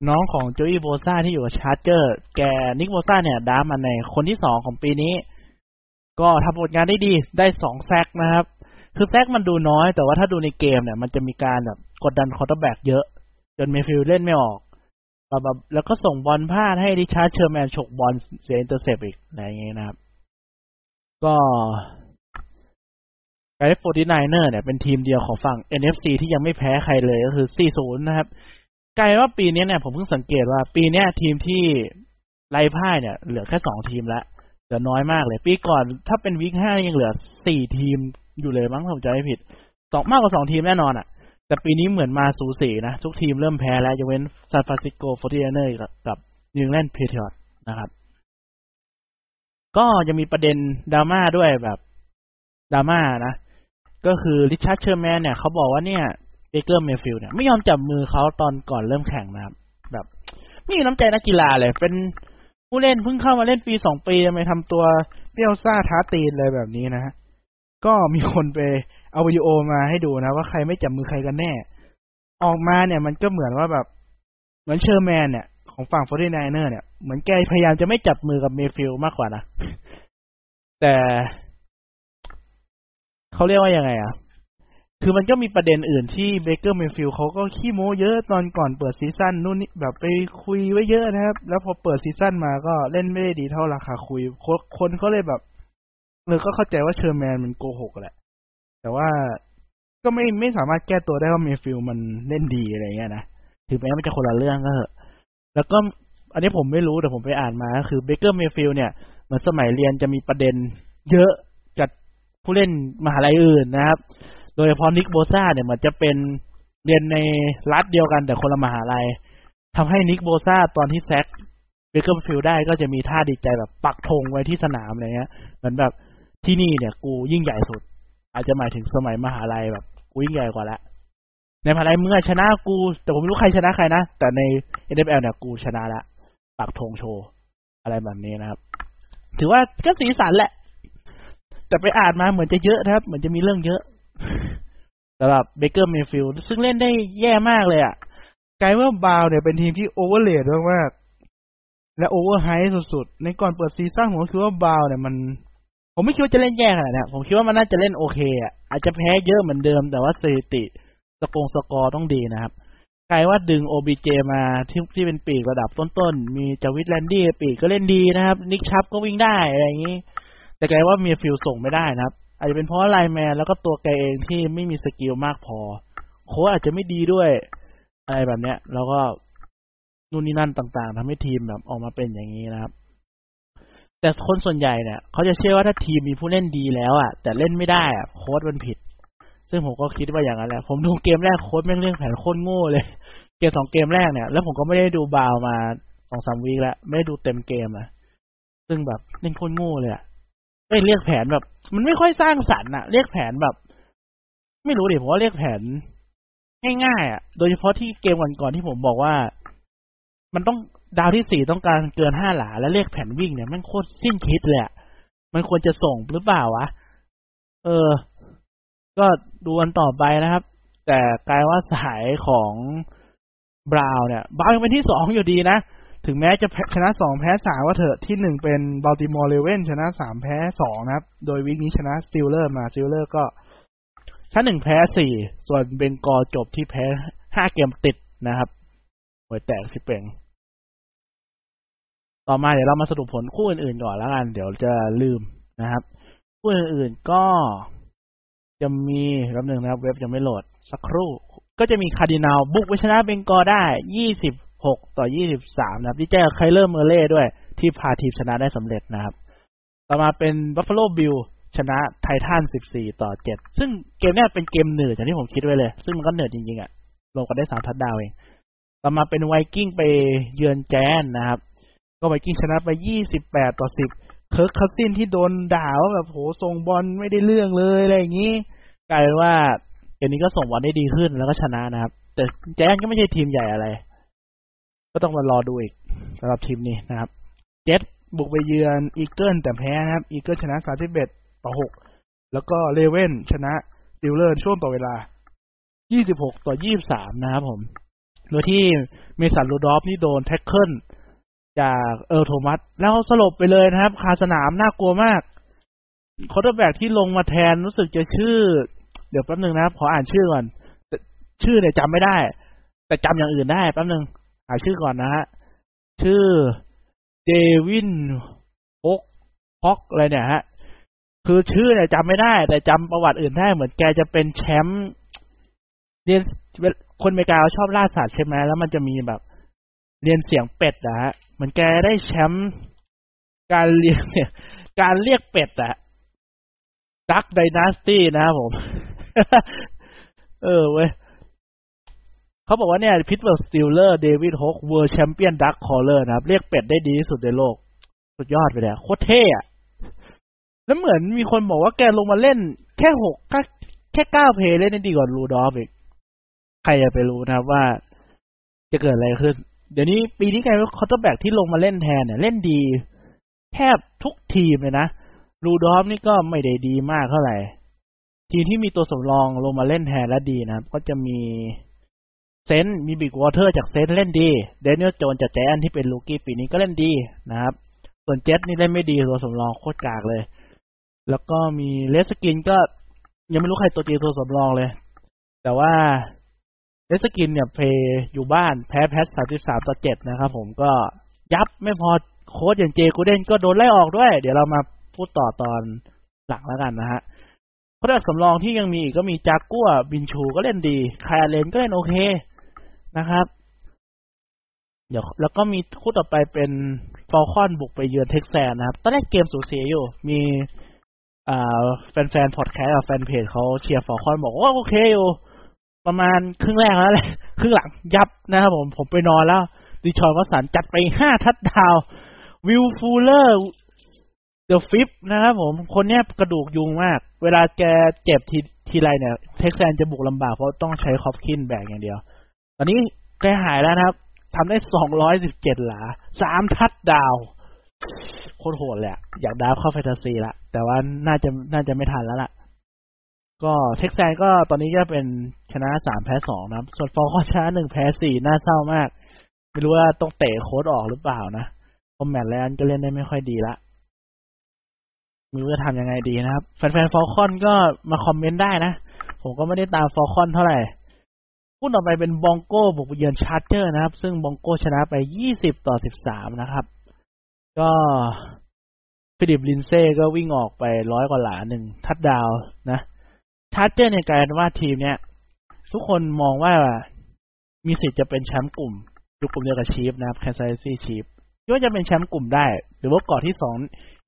Speaker 1: น้องของ Joey Bosa ที่อยู่กับ Chargers แก Nick Bosa เนี่ย draft มาเป็นคนที่สองของปีนี้ ก็ทำผลงานได้ดีได้สอง sack นะครับ คือ sack มันดูน้อย แต่ว่าถ้าดูในเกมเนี่ย มันจะมีการแบบกดดัน quarterback เยอะ จน Mayfield เล่นไม่ออกแบบแล้วก็ส่งบอลพลาดให้ Richard Sherman ฉกบอลเสีย intercept อีกอะไรอย่างเงี้ยนะครับ ก็ไอ้49เนอร์เนี่ยเป็นทีมเดียวของฝั่ง NFC ที่ยังไม่แพ้ใครเลยก็คือ 4-0 นะครับกลายว่าปีนี้เนี่ยผมเพิ่งสังเกตว่าปีนี้ทีมที่ไร้พ่ายเนี่ย เหลือแค่สองทีมละ เหลือน้อยมากเลย ปีก่อนถ้าเป็น week ห้ายังเหลือสี่ทีมอยู่เลยมั้งผมจำไม่ผิดสองมากกว่าสองทีมแน่นอนอะ แต่ปีนี้เหมือนมาสูสีนะ ทุกทีมเริ่มแพ้แล้วยกเว้นSan Francisco Forty Niners กับ New England Patriots นะครับ ก็จะมีประเด็นดราม่าด้วยแบบดราม่านะ ก็คือ Richard Sherman เนี่ยเขาบอกว่าเนี่ย Baker Mayfield เนี่ยไม่ยอมจับมือเขาตอนก่อนเริ่มแข่งนะครับ แบบ ไม่มีน้ำใจนักกีฬาเลยเป็น ผู้เล่นเพิ่งเข้ามาเล่นปีสองปีทำไมทำตัวเปรี้ยวซ่าท้าตีนเลยแบบนี้นะฮะก็มีคนไปเอาวิดีโอมาให้ดูนะ ว่าใครไม่จับมือใครกันแน่ ออกมาเนี่ยมันก็เหมือนว่าแบบ เหมือน Sherman เนี่ย ของฝั่ง Forty Niners เนี่ย เหมือนแกพยายามจะไม่จับมือกับ Mayfield มากกว่านะ แต่เขาเรียกว่ายังไงอะ คือมันก็มีประเด็นอื่นที่ Baker Mayfield เขาก็ขี้โม้เยอะตอนก่อนเปิด season นู่นนี่แบบไปคุยไว้เยอะนะครับ แล้วพอเปิด season มาก็เล่นไม่ได้ดีเท่าราคาคุย คนเขาเลยแบบเออก็เข้าใจว่า Sherman มันโกหกแหละ แต่ว่าก็ไม่ไม่สามารถแก้ตัวได้ว่า Mayfield มันเล่นดีอะไรเงี้ยนะถึงแม้มันจะคนละเรื่องก็เถอะแล้วก็อันนี้ผมไม่รู้แต่ผมไปอ่านมาก็คือ Baker Mayfield เนี่ยเหมือนสมัยเรียนจะมีประเด็นเยอะกับผู้เล่นมหาลัยอื่นนะครับ โดยเฉพาะ Nick Bosa เนี่ยมันจะเป็นเรียนในรัฐเดียวกันแต่คนละมหาลัยทำให้ Nick Bosa ตอนที่ sack Baker Mayfield ได้ก็จะมีท่าดีใจแบบปักธงไว้ที่สนามอะไรเงี้ยเหมือนแบบที่นี่เนี่ย กูยิ่งใหญ่สุด อาจจะหมายถึงสมัยมหาลัยแบบกูยิ่งใหญ่กว่าละในมหาลัยเมื่อชนะกู แต่ผมไม่รู้ใครชนะใครนะ แต่ใน NFL เนี่ยกูชนะละปักธงโชว์ อะไรแบบนี้นะครับ ถือว่าก็สีสันแหละ แต่ไปอ่านมาเหมือนจะเยอะนะครับ เหมือนจะมีเรื่องเยอะ สำหรับ Baker Mayfield ซึ่งเล่นได้แย่มากเลยอะ่ะกลายว่าบาวเนี่ยเป็นทีมที่ overrated มากๆและโอเวอร์ไฮสุดๆ ในก่อนเปิด season ผมคิดว่าบาวเนี่ยมัน ผมไม่คิดว่าจะเล่นแย่ขนาดนี้ผมคิดว่ามันน่าจะเล่นโอเคอะอาจจะแพ้เยอะเหมือนเดิม แต่ว่าสถิติสกงสกอร์ต้องดีนะครับกลายว่าดึง OBJ มาที่ที่เป็นปีกระดับต้นๆ มี Jarvis Landry ปีกก็เล่นดีนะครับ Nick Chubb ก็วิ่งได้อะไรอย่างนี้ แต่กลายว่า Mayfield ส่งไม่ได้นะครับ อาจจะเป็นเพราะ lineman แล้วก็ตัวแกเองที่ไม่มี skill มากพอ โค้ชอาจจะไม่ดีด้วย อะไรแบบเนี้ย แล้วก็นู่นนี่นั่นต่างๆทำให้ทีมแบบออกมาเป็นอย่างนี้นะครับ แต่คนส่วนใหญ่เนี่ยเขาจะเชื่อว่าถ้าทีมมีผู้เล่นดีแล้วอะ แต่เล่นไม่ได้อะโค้ชมันผิด ซึ่งผมก็คิดว่าอย่างนั้นแหละผมดูเกมแรกโค้ชแม่งเลือกแผนโคตรโง่เลย เกมสองเกมแรกเนี่ย แล้วผมก็ไม่ได้ดูบาวมาสองสาม week แล้วไม่ได้ดูเต็มเกมอะ ซึ่งแบบเล่นโคตรโง่เลยอะ ไม่เรียกแผนแบบ มันไม่ค่อยสร้างสรรค์อะเรียกแผนแบบ ไม่รู้ดิผมว่าเรียกแผนง่ายๆอะโดยเฉพาะที่เกมก่อนๆที่ผมบอกว่า มันต้องดาวที่สี่ต้องการเกินห้าหลา แล้วเรียกแผนวิ่งเนี่ย มันโคตรสิ้นคิดเลยอะมันควรจะส่งหรือเปล่าวะ เออ ก็ดูกันต่อไปนะครับ แต่กลายว่าสายของBrowns เนี่ย Browns ยังเป็นที่สองอยู่ดีนะ ถึงแม้จะชนะสองแพ้สามก็เถอะที่หนึ่งเป็น Baltimore Ravens ชนะสามแพ้สองนะครับ โดย week นี้ชนะ Steelers มา Steelers ก็ชนะหนึ่งแพ้สี่ส่วน Bengals จบที่แพ้ห้าเกมติดนะครับหวยแตกสิเป่งต่อมาเดี๋ยวเรามาสรุปผลคู่อื่นๆก่อนแล้วกัน เดี๋ยวจะลืมนะครับคู่อื่นๆก็จะมีแป๊บหนึ่งนะครับ เว็บยังไม่โหลดสักครู่ ก็จะมี Cardinals บุกไปชนะ Bengals ได้ยี่สิบ 26ต่อ23นะครับที่แจ้ Kyler Murray ด้วยที่พาทีมชนะได้สำเร็จนะครับ ต่อมาเป็น Buffalo Bills ชนะ Titans 14ต่อ7ซึ่งเกมนี้เป็นเกมเหนือจากที่ผมคิดไว้เลย ซึ่งมันก็เหนือจริงๆอะ่ะลงกันได้สามทัดดาวเอง ต่อมาเป็น Vikings ไปเยือนแจนนะครับ ก็ Vikings ชนะไป28ต่อ10 Kirk Cousins ที่โดนด่าว่าแบบโหส่งบอลไม่ได้เรื่องเลยอะไรอย่างนี้ กลายเป็นว่าเกมนี้ก็ส่งบอลได้ดีขึ้นแล้วก็ชนะนะครับ แต่แจนก็ไม่ใช่ทีมใหญ่อะไร ก็ต้องมารอดูอีกสำหรับทีมนี้นะครับ เจ็ตบุกไปเยือน Eagles แต่แพ้นะครับ Eagles ชนะ31ต่อ6แล้วก็ Ravens ชนะ Steelers ช่วงต่อเวลา 26 ต่อ 23 นะครับผม โดยที่ Mason Rudolph นี่โดน tackle จาก Earl Thomas แล้วสลบไปเลยนะครับ คาสนามน่ากลัวมากquarterback ที่ลงมาแทนรู้สึกจะชื่อ เดี๋ยวแป๊บนึงนะครับ ขออ่านชื่อก่อน ชื่อเนี่ยจำไม่ได้ แต่จำอย่างอื่นได้แป๊บนึงอ่านชื่อก่อนนะฮะ ชื่อ Devlin Hodges อะไรเนี่ยฮะ คือชื่อเนี่ยจำไม่ได้ แต่จำประวัติอื่นได้เหมือนแกจะเป็นแชมป์เลียนคนเมกาชอบล่าสัตว์ใช่ไหมแล้วมันจะมีแบบ เลียนเสียงเป็ดนะฮะเหมือนแกได้แชมป์การเลียนเนี่ย การเรียกเป็ดอะ Duck Dynasty นะครับผม เออเว้ย เขาบอกว่าเนี่ย Pittsburgh Steelers Devlin Hodges world champion duck caller นะครับ เรียกเป็ดได้ดีที่สุดในโลก สุดยอดไปเลยโคตรเท่อะแล้วเหมือนมีคนบอกว่าแกลงมาเล่นแค่หกแค่เก้า play เล่นได้ดีกว่า Rudolph อีก ใครจะไปรู้นะครับว่าจะเกิดอะไรขึ้น เดี๋ยวนี้ปีนี้กลายเป็น quarterback ที่ลงมาเล่นแทนเนี่ยเล่นดี แทบทุกทีมเลยนะ Rudolph นี่ก็ไม่ได้ดีมากเท่าไหร่ ทีมที่มีตัวสำรองลงมาเล่นแทนและดีนะครับ ก็จะมี Saints มี Bridgewater จาก Saints เล่นดี Daniel Jones จาก Giants ที่เป็น rookie ปีนี้ก็เล่นดีนะครับ ส่วนเจสนี่เล่นไม่ดีตัวสำรองโคตรกากเลย แล้วก็มี Redskins ก็ยังไม่รู้ใครตัวจริงตัวสำรองเลย แต่ว่า Redskins เนี่ย play อยู่บ้านแพ้ Pats สามสิบสามต่อเจ็ดนะครับผมก็ยับไม่พอโค้ชอย่างเจกูเดนก็โดนไล่ออกด้วย เดี๋ยวเรามาพูดต่อตอนหลังแล้วกันนะฮะเขาได้สำรองที่ยังมีกก็มี Jaguars Minshew ก็เล่นดี Kyle Allen ก็เล่นโอเค นะครับ เดี๋ยวแล้วก็มีคู่ต่อไปเป็น Falcons บุกไปเยือน Texans นะครับ ตอนแรกเกมสูสีอยู่ มีอ่าแฟนๆพอดแคสต์กับแฟนเพจเขาเชียร์ Falcons บอกว่าโอเคอยู่ ประมาณครึ่งแรกแล้วแหละครึ่งหลังยับนะครับผมผมไปนอนแล้ว Deshaun Watson จัดไปห้า touchdown Will Fuller the fifth นะครับผม คนเนี้ยกระดูกยุงมาก เวลาแกเจ็บทีทีไรเนี่ย Texans จะบุกลำบากเพราะต้องใช้ Hopkins แบกอย่างเดียว ตอนนี้แกหายแล้วนะครับทำได้สองร้อยสิบเจ็ดหลาสามทัดดาวโคตรโหดเลยอยาก draft เข้าแฟนตาซีละแต่ว่าน่าจะน่าจะไม่ทันแล้วล่ะ ก็ Texans ก็ตอนนี้ก็เป็นชนะสามแพ้สองนะส่วน Falcons ก็ชนะหนึ่งแพ้สี่น่าเศร้ามาก ไม่รู้ว่าต้องเตะโค้ชออกหรือเปล่านะเพราะแมตช์แรกก็เล่นได้ไม่ค่อยดีละไม่รู้จะทำยังไงดีนะครับ แฟนๆ Falcons ก็มาคอมเมนต์ได้นะ ผมก็ไม่ได้ตาม Falcons เท่าไหร่ คู่ต่อไปเป็น Broncos บุกเยือน Chargers นะครับ ซึ่ง Broncos ชนะไป 20 ต่อ 13 นะครับ ก็ Phillip Lindsay ก็วิ่งออกไปร้อยกว่าหลาหนึ่งทัดดาวนะ Chargers เนี่ยกลายเป็นว่าทีมเนี้ย ทุกคนมองว่ามีสิทธิ์จะเป็นแชมป์กลุ่มอยู่กลุ่มเดียวกับ Chiefs นะครับ Kansas City Chiefs คิดว่าจะเป็นแชมป์กลุ่มได้ หรือว่าเกาะที่สอง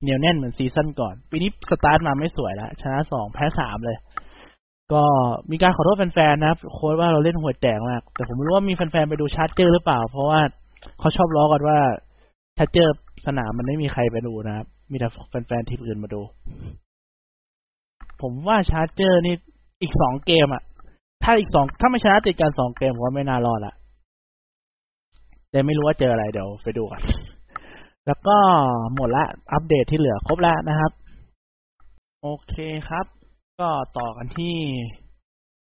Speaker 1: เหนียวแน่นเหมือนซีซั่นก่อน ปีนี้สตาร์ทมาไม่สวยแล้วชนะสองแพ้สามเลย ก็มีการขอโทษแฟนๆนะครับโค้ชว่าเราเล่นห่วยแตกมาก แต่ผมไม่รู้ว่ามีแฟนๆไปดู Chargers หรือเปล่า เพราะว่าเขาชอบล้อกันว่าชาร์เจอร์สนามมันไม่มีใครไปดูนะครับ มีแต่แฟนๆทีมอื่นมาดู ผมว่าชาร์เจอร์นี่อีกสองเกมอะถ้าอีกสองถ้าไม่ชนะติดกันสองเกมผมว่าไม่น่ารอดละแต่ไม่รู้ว่าเจออะไรเดี๋ยวไปดูกันแล้วก็หมดละอัปเดตที่เหลือครบแล้วนะครับ โอเคครับ ก็ต่อกันที่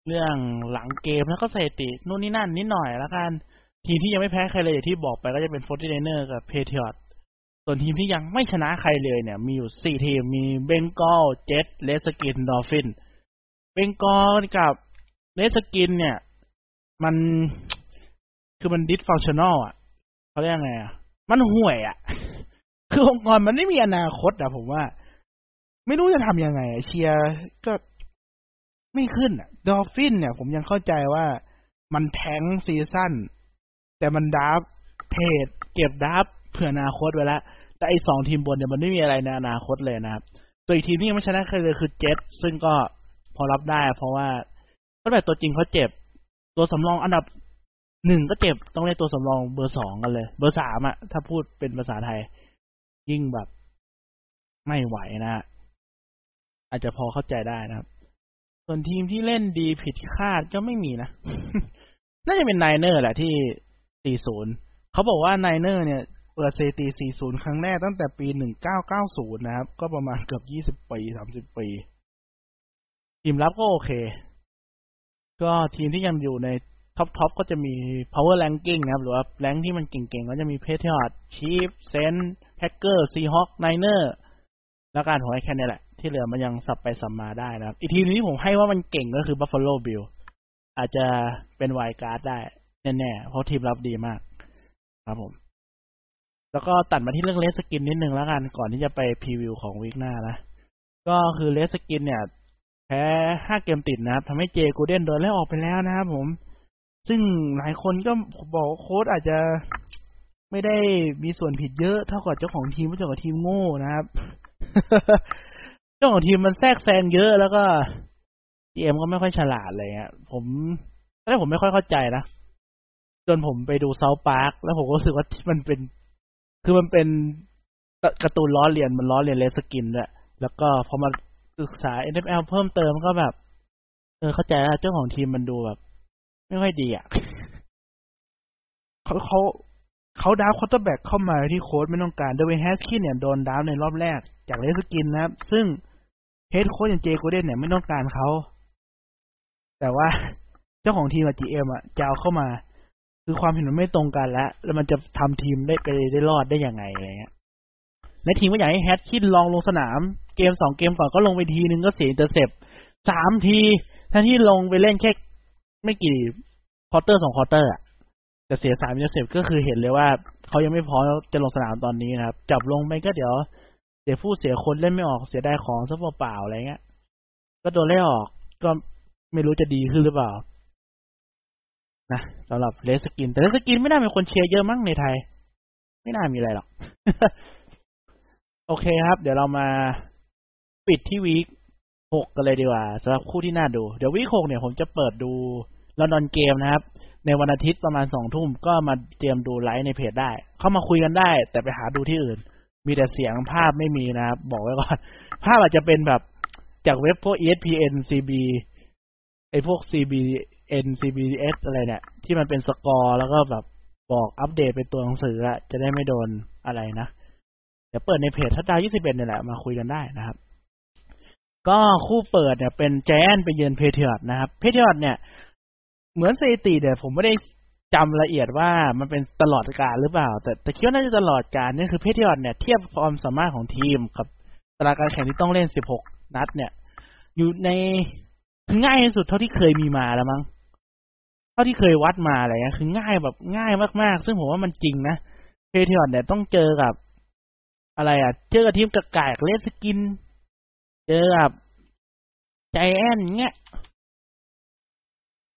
Speaker 1: เรื่องหลังเกมแล้วก็สถิตินู่นนี่นั่นนิดหน่อยแล้วกัน ทีมที่ยังไม่แพ้ใครเลยอย่างที่บอกไปก็จะเป็น Forty Niners กับ Patriots ส่วนทีมที่ยังไม่ชนะใครเลยเนี่ย มีอยู่สี่ทีมมี Bengals Jets Redskins Dolphins Bengals กับ Redskins เนี่ย มันคือมัน dysfunctional อะเขาเรียกไงอะ มันห่วยอะ คือองค์กรมันไม่มีอนาคตอะผมว่า ไม่รู้จะทำยังไงเชียร์ก็ไม่ขึ้นอะ Dolphins เนี่ย ผมยังเข้าใจว่ามัน tank season แต่มัน draft trade เก็บ draft เผื่ออนาคตไว้แล้วแต่ไอ้สองทีมบนเนี่ยมันไม่มีอะไรในอนาคตเลยนะครับตัวอีกทีมที่ยังไม่ชนะใครเลยคือเจ็ตซึ่งก็พอรับได้ เพราะว่าตั้งแต่ตัวจริงเขาเจ็บ ตัวสำรองอันดับหนึ่งก็เจ็บต้องเล่นตัวสำรองเบอร์สองกันเลย เบอร์สามอะถ้าพูดเป็นภาษาไทย ยิ่งแบบ ไม่ไหวนะ อาจจะพอเข้าใจได้นะครับ ส่วนทีมที่เล่นดีผิดคาดก็ไม่มีนะ น่าจะเป็น Niners แหละที่40เขาบอกว่า Niners เนี่ยเปิดสถิติ40ครั้งแรกตั้งแต่ปี1990นะครับ ก็ประมาณเกือบ20ปี30ปี ทีมรับก็โอเค ก็ทีมที่ยังอยู่ใน top top ก็จะมี power ranking นะครับ หรือว่า rank ที่มันเก่งๆ ก็จะมี Patriots Chiefs Saints Packers Seahawks Niners แล้วการของไอ้แค่นี้แหละ ที่เหลือมันยังสับไปสับมาได้นะครับ อีกทีมนึงที่ผมให้ว่ามันเก่งก็คือ Buffalo Bills อาจจะเป็น wild card ได้ แน่ๆ เพราะทีมรับดีมาก ครับผม แล้วก็ตัดมาที่เรื่อง Redskins นิดนึงแล้วกัน ก่อนที่จะไป preview ของ week หน้านะ ก็คือ Redskins เนี่ย แพ้ห้าเกมติดนะครับทำให้เจกูเดนโดนไล่ออกไปแล้วนะครับผม ซึ่งหลายคนก็บอกว่าโค้ดอาจจะไม่ได้มีส่วนผิดเยอะเท่ากับเจ้าของทีมเพราะเจ้าของทีมโง่นะครับ เจ้าของทีมมันแทรกแซงเยอะแล้วก็ GM ก็ไม่ค่อยฉลาดเลยอะผมตอนแรกผมไม่ค่อยเข้าใจนะ จนผมไปดู South Park แล้วผมก็รู้สึกว่ามันเป็น คือมันเป็นการ์ตูนล้อเลียนมันล้อเลียน Redskins ด้วยแล้วก็พอมาศึกษา NFL เพิ่มเติมก็แบบ เออเข้าใจแล้วเจ้าของทีมมันดูแบบ ไม่ค่อยดีอะเขาเขา เขา draft quarterback เข้ามาที่โค้ชไม่ต้องการโดย Haskins เนี่ยโดน draft ในรอบแรก จาก Redskins นะครับ ซึ่ง head coach อย่าง Jay Gruden เนี่ยไม่ต้องการเขา แต่ว่าเจ้าของทีมกับ GM อะจะเอาเข้ามา คือความเห็นมันไม่ตรงกันแล้ว แล้วมันจะทำทีมได้ไปได้รอดได้ยังไงอะไรเงี้ยในทีมก็อยากให้ Haskins ลองลงสนาม เกมสองเกมก่อนก็ลงไปทีนึงก็เสีย intercept สามทีท่านที่ลงไปเล่นแค่ไม่กี่ quarter สอง quarter อะ แต่เสียสาม intercept ก็คือเห็นเลยว่าเขายังไม่พร้อมจะลงสนามตอนนี้นะครับ จับลงไปก็เดี๋ยวเดี๋ยวผู้เสียคนเล่นไม่ออกเสียได้ของซะเปล่าๆอะไรเงี้ย ก็โดนไล่ออกก็ไม่รู้จะดีขึ้นหรือเปล่า นะสำหรับ Redskins แต่ Redskins ไม่น่ามีคนเชียร์เยอะมั้งในไทย ไม่น่ามีอะไรหรอก โอเคครับ เดี๋ยวเรามาปิดที่วีคหกกันเลยดีกว่าสำหรับคู่ที่น่าดู เดี๋ยววีคหกเนี่ยผมจะเปิดดูลอนดอนเกมนะครับ ในวันอาทิตย์ประมาณสองทุ่มก็มาเตรียมดูไลฟ์ในเพจได้ เข้ามาคุยกันได้ แต่ไปหาดูที่อื่น มีแต่เสียงภาพไม่มีนะครับบอกไว้ก่อน ภาพอาจจะเป็นแบบจากเว็บพวก ESPN CB ไอพวก CBN CBS อะไรเนี่ย ที่มันเป็นสกอร์แล้วก็แบบบอกอัปเดตเป็นตัวหนังสืออะจะได้ไม่โดนอะไรนะเดี๋ยวเปิดในเพจทัดดาว21เนี่ยแหละมาคุยกันได้นะครับ ก็คู่เปิดเนี่ยเป็น Giants ไปเยือน Patriots นะครับ Patriots เนี่ย เหมือนสถิติเนี่ยผมไม่ได้จำละเอียดว่ามันเป็นตลอดกาลหรือเปล่า แต่แต่คิดว่าน่าจะตลอดกาลนี่คือ Patriots เนี่ยเทียบความสามารถของทีมกับตารางการแข่งที่ต้องเล่น 16 นัด เนี่ย อยู่ในคือง่ายที่สุดเท่าที่เคยมีมาแล้วมั้งเท่าที่เคยวัดมาอะไรเงี้ยคือง่ายแบบง่ายมากๆ ซึ่งผมว่ามันจริงนะ Patriots เนี่ยต้องเจอกับ อะไรอะ เจอกับทีมกากอย่าง Redskins เจอกับ Giants เงี้ย เ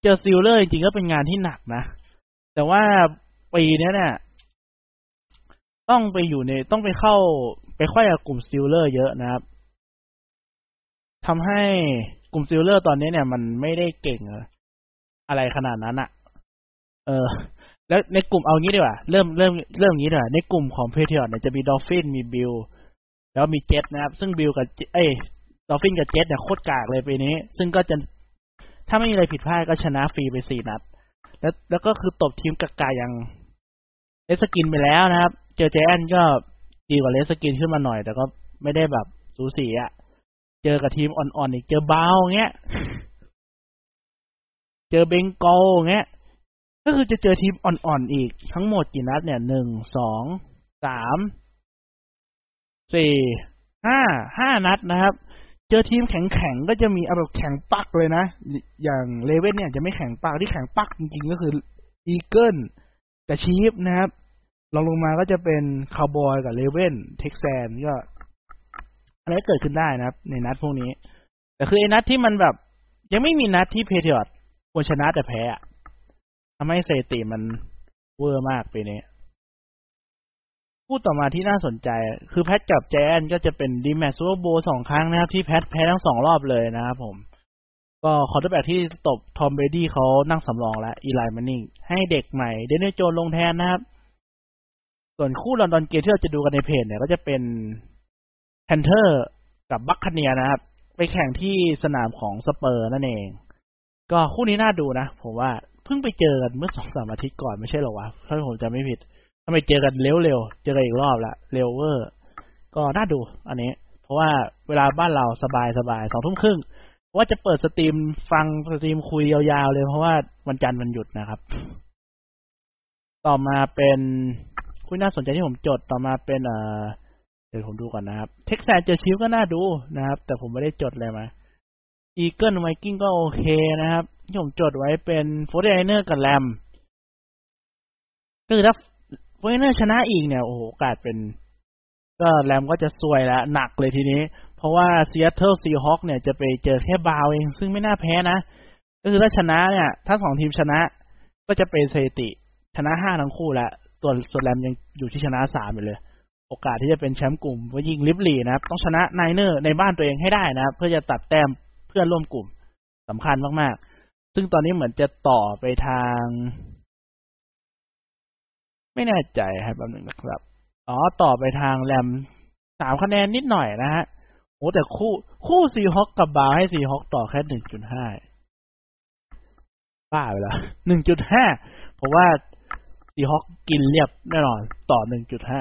Speaker 1: จอ Steelers จริงๆก็เป็นงานที่หนักนะ แต่ว่าปีนี้เนี่ยต้องไปอยู่ในต้องไปเข้าไปไขว้กับกลุ่ม Steelers เยอะนะครับทำให้กลุ่ม Steelers ตอนนี้เนี่ย มันไม่ได้เก่งอะไรขนาดนั้นอะเออ แล้วในกลุ่มเอางี้ดีกว่า เริ่มเริ่มเริ่มงี้ดีกว่าในกลุ่มของ Patriots เนี่ยจะมี Dolphins มี Bills แล้วมีเจ็ตนะครับ ซึ่ง Bills กับ เอ้ Dolphins กับเจ็ตเนี่ยโคตรกากเลยปีนี้ ซึ่งก็จะ ถ้าไม่มีอะไรผิดพลาดก็ชนะฟรีไปสี่นัด แล้วแล้วก็คือตบทีมกากๆ อย่าง Redskins ไปแล้วนะครับ เจอเจแอนก็ดีกว่าเลสกินขึ้นมาหน่อย แต่ก็ไม่ได้แบบสูสีอะเจอกับทีมอ่อนๆอีกเจอบาวเงี้ย เจอเบงกอลเงี้ย ก็คือจะเจอทีมอ่อนๆอีกทั้งหมดกี่นัดเนี่ยหนึ่งสองสามสี่ห้าห้านัดนะครับ เจอทีมแข็งๆก็จะมีเอาแบบแข็งปักเลยนะ อย่างเลเว่นเนี่ยจะไม่แข็งปักที่แข็งปักจริงๆก็คือEagles กับ Chiefs นะครับรองลงมาก็จะเป็นคาวบอยกับ Ravens Texans ก็อะไรเกิดขึ้นได้นะครับ ในนัดพวกนี้ แต่คือไอ้นัดที่มันแบบ ยังไม่มีนัดที่ Patriots ควรชนะแต่แพ้ทำให้สถิติมันเวอร์มากไปเนี้พู ่ต่อมาที่น่าสนใจ คือ Pats กับ Giants ก็จะเป็น rematch Super Bowl สองครั้งนะครับ ที่ Pats แพ้ทั้งสองรอบเลยนะครับผม ก็ quarterback ที่ตบ Tom Brady เขานั่งสำรองแล้ว Eli Manning ให้เด็กใหม่ Daniel Jones ลงแทนนะครับ ส่วนคู่ London Game ที่เราจะดูกันในเพจเนี่ย ก็จะเป็น Panthers กับ Buccaneers นะครับ ไปแข่งที่สนามของสเปอร์นั่นเอง ก็คู่นี้น่าดูนะ ผมว่าเพิ่งไปเจอกันเมื่อสองสามอาทิตย์ก่อนไม่ใช่หรอวะถ้าผมจะไม่ผิด ทำไมเจอกันเร็วๆ เจอกันอีกรอบละเร็วเวอร์ ก็น่าดูอันนี้ เพราะว่าเวลาบ้านเราสบายสบายสองทุ่มครึ่งว่าจะเปิด stream ฟัง stream คุยยาวๆเลยเพราะว่าวันจันทร์มันหยุดนะครับ ต่อมาเป็นคู่น่าสนใจที่ผมจดต่อมาเป็นเอ่อเดี๋ยวผมดูก่อนนะครับเท็กซัสเจอชิฟก็น่าดูนะครับ แต่ผมไม่ได้จดเลยมา Eagles Vikings ก็โอเคนะครับ ที่ผมจดไว้เป็นโฟร์เดเนอร์กับแรมก็คือถ้า โฟร์เนอร์ชนะอีกเนี่ย โอ้โหโอกาสเป็น ก็ Rams ก็จะซวยแล้วหนักเลยทีนี้ เพราะว่า Seattle Seahawks เนี่ยจะไปเจอแค่บาวเอง ซึ่งไม่น่าแพ้นะก็คือถ้าชนะเนี่ย ถ้าสองทีมชนะก็จะเป็นสถิติ ชนะห้าทั้งคู่แล้วตัวส่วน Rams ยังอยู่ที่ชนะสามอยู่เลย โอกาสที่จะเป็นแชมป์กลุ่มว่ายิงลิฟลีนะครับ ต้องชนะ Niners ในบ้านตัวเองให้ได้นะครับ เพื่อจะตัดแต้มเพื่อนร่วมกลุ่มสำคัญมากๆ ซึ่งตอนนี้เหมือนจะต่อไปทาง ไม่แน่ใจครับแป๊บหนึ่งนะครับ อ๋อ ต่อไปทางแรมสามคะแนนนิดหน่อยนะฮะโอ้แต่คู่คู่ซีฮอคกับบาวให้ซีฮอคต่อแค่หนึ่งจุดห้าบ้าไปแล้วหนึ่งจุดห้าเพราะว่าซีฮอคกินเรียบแน่นอน ต่อหนึ่งจุดห้า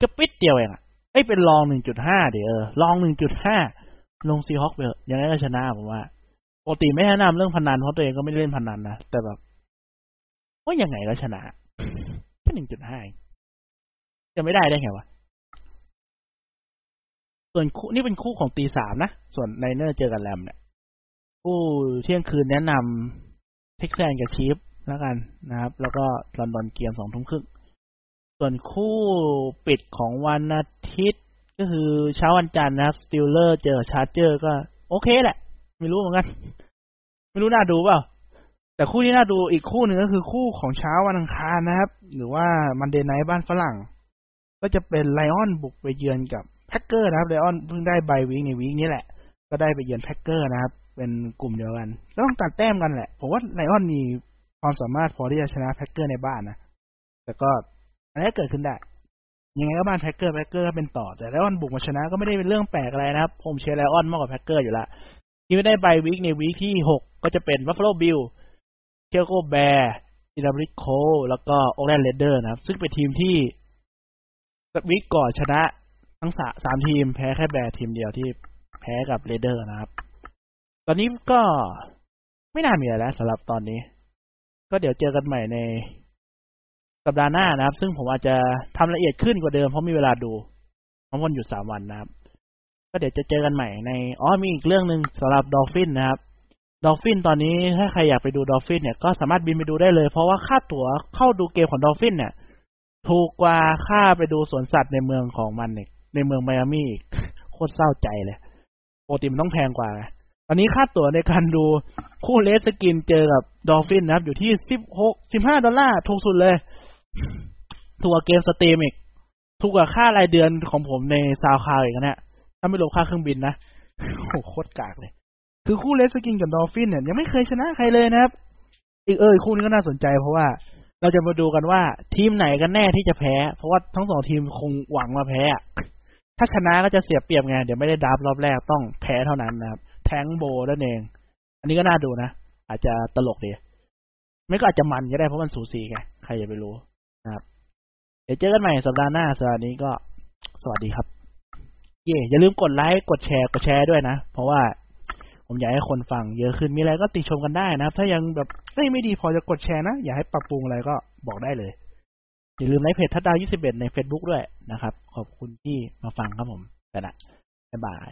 Speaker 1: ก็ปิดเดียวเองอะไอ้เป็นรองหนึ่งจุดห้าเดี๋ยวเออลองหนึ่งจุดห้าลงซีฮอคไปเถอะยังไงก็ชนะผมว่า ปกติไม่แนะนำเรื่องพนันเพราะตัวเองก็ไม่เล่นพนันนะแต่แบบว่ายังไงก็ชนะแค่หนึ่งจุดห้าจะไม่ได้ได้ไงวะส่วนคู่นี่เป็นคู่ของตีสามนะ ส่วน Niners เจอกับ Rams เนี่ยคู่เที่ยงคืนแนะนำ Texans กับ Chiefs แล้วกันนะครับ แล้วก็ London Game สองทุ่มครึ่งส่วนคู่ปิดของวันอาทิตย์ ก็คือเช้าวันจันทร์นะ Steelers เจอ Chargers ก็โอเคแหละ ไม่รู้เหมือนกัน ไม่รู้น่าดูเปล่า แต่คู่ที่น่าดูอีกคู่หนึ่งก็คือคู่ของเช้าวันอังคารนะครับ หรือว่า Monday Night บ้านฝรั่ง ก็จะเป็น Lions บุกไปเยือนกับ Packers นะครับ Lions เพิ่งได้ bye week ใน week นี้แหละ ก็ได้ไปเยือน Packers นะครับ เป็นกลุ่มเดียวกันก็ต้องตัดแต้มกันแหละผมว่า Lions มีความสามารถพอที่จะชนะ Packers ในบ้านนะแต่ก็อันนี้เกิดขึ้นได้ยังไงก็บ้าน Packers Packers เป็นต่อแต่ Lions บุกมาชนะก็ไม่ได้เป็นเรื่องแปลกอะไรนะครับผมเชียร์ Lions มากกว่า Packers อยู่ละ ที่ไม่ได้ bye week ใน week ที่หกก็จะเป็น Buffalo Bills Chicago Bears Indianapolis Colts แล้วก็ Oakland Raiders นะครับ ซึ่งเป็นทีมที่ week ก่อนชนะทั้งสาสามทีมแพ้แค่ Bears ทีมเดียวที่แพ้กับ Raiders นะครับ ตอนนี้ก็ไม่น่ามีอะไรแล้วสำหรับตอนนี้ ก็เดี๋ยวเจอกันใหม่ในสัปดาห์หน้านะครับ ซึ่งผมอาจจะทำละเอียดขึ้นกว่าเดิมเพราะมีเวลาดูเพราะวันหยุดสามวันนะครับ ก็เดี๋ยวจะเจอกันใหม่ในอ๋อมีอีกเรื่องหนึ่งสำหรับ Dolphin นะครับ Dolphin ตอนนี้ถ้าใครอยากไปดู Dolphin เนี่ยก็สามารถบินไปดูได้เลย เพราะว่าค่าตั๋วเข้าดูเกมของ Dolphin เนี่ย ถูกกว่าค่าไปดูสวนสัตว์ในเมืองของมันเนี่ยในเมืองไมอามี่โคตรเศร้าใจเลยปกติมันต้องแพงกว่าตอนนี้ค่าตั๋วในการดูคู่ Redskins เจอกับ Dolphin นะครับ อยู่ที่สิบหกสิบห้าดอลลาร์ถูกสุดเลย ถูกกว่าเกม Steam อีกถูกกว่าค่ารายเดือนของผมในซาวคาวอีกนะเนี่ยาไม่รวมค่าเครื่องบินนะโอ้โหโคตรกากเลย คือคู่ Redskins กับ Dolphin เนี่ยยังไม่เคยชนะใครเลยนะครับ อีกเออคู่นี้ก็น่าสนใจเพราะว่าเราจะมาดูกันว่าทีมไหนกันแน่ที่จะแพ้ เพราะว่าทั้งสองทีมคงหวังมาแพ้ ถ้าชนะก็จะเสียเปรียบไงเดี๋ยวไม่ได้ดับรอบแรกต้องแพ้เท่านั้นนะครับ แทงโบนั่นเอง อันนี้ก็น่าดูนะ อาจจะตลกดีไม่ก็อาจจะมันก็ได้เพราะมันสูสีไงใครจะไปรู้นะครับ เดี๋ยวเจอกันใหม่สัปดาห์หน้าสัปดาห์นี้ก็สวัสดีครับ เย่อย่าลืมกดไลค์กดแชร์กดแชร์ด้วยนะ เพราะว่าผมอยากให้คนฟังเยอะขึ้นมีอะไรก็ติชมกันได้นะครับ ถ้ายังแบบเอ้ยไม่ดีพอจะกดแชร์นะ อยากให้ปรับปรุงอะไรก็บอกได้เลย อย่าลืมไลค์เพจทัดดาว 21 ใน Facebook ด้วยนะครับ ขอบคุณที่มาฟังครับผมแต่ละบ๊ายบาย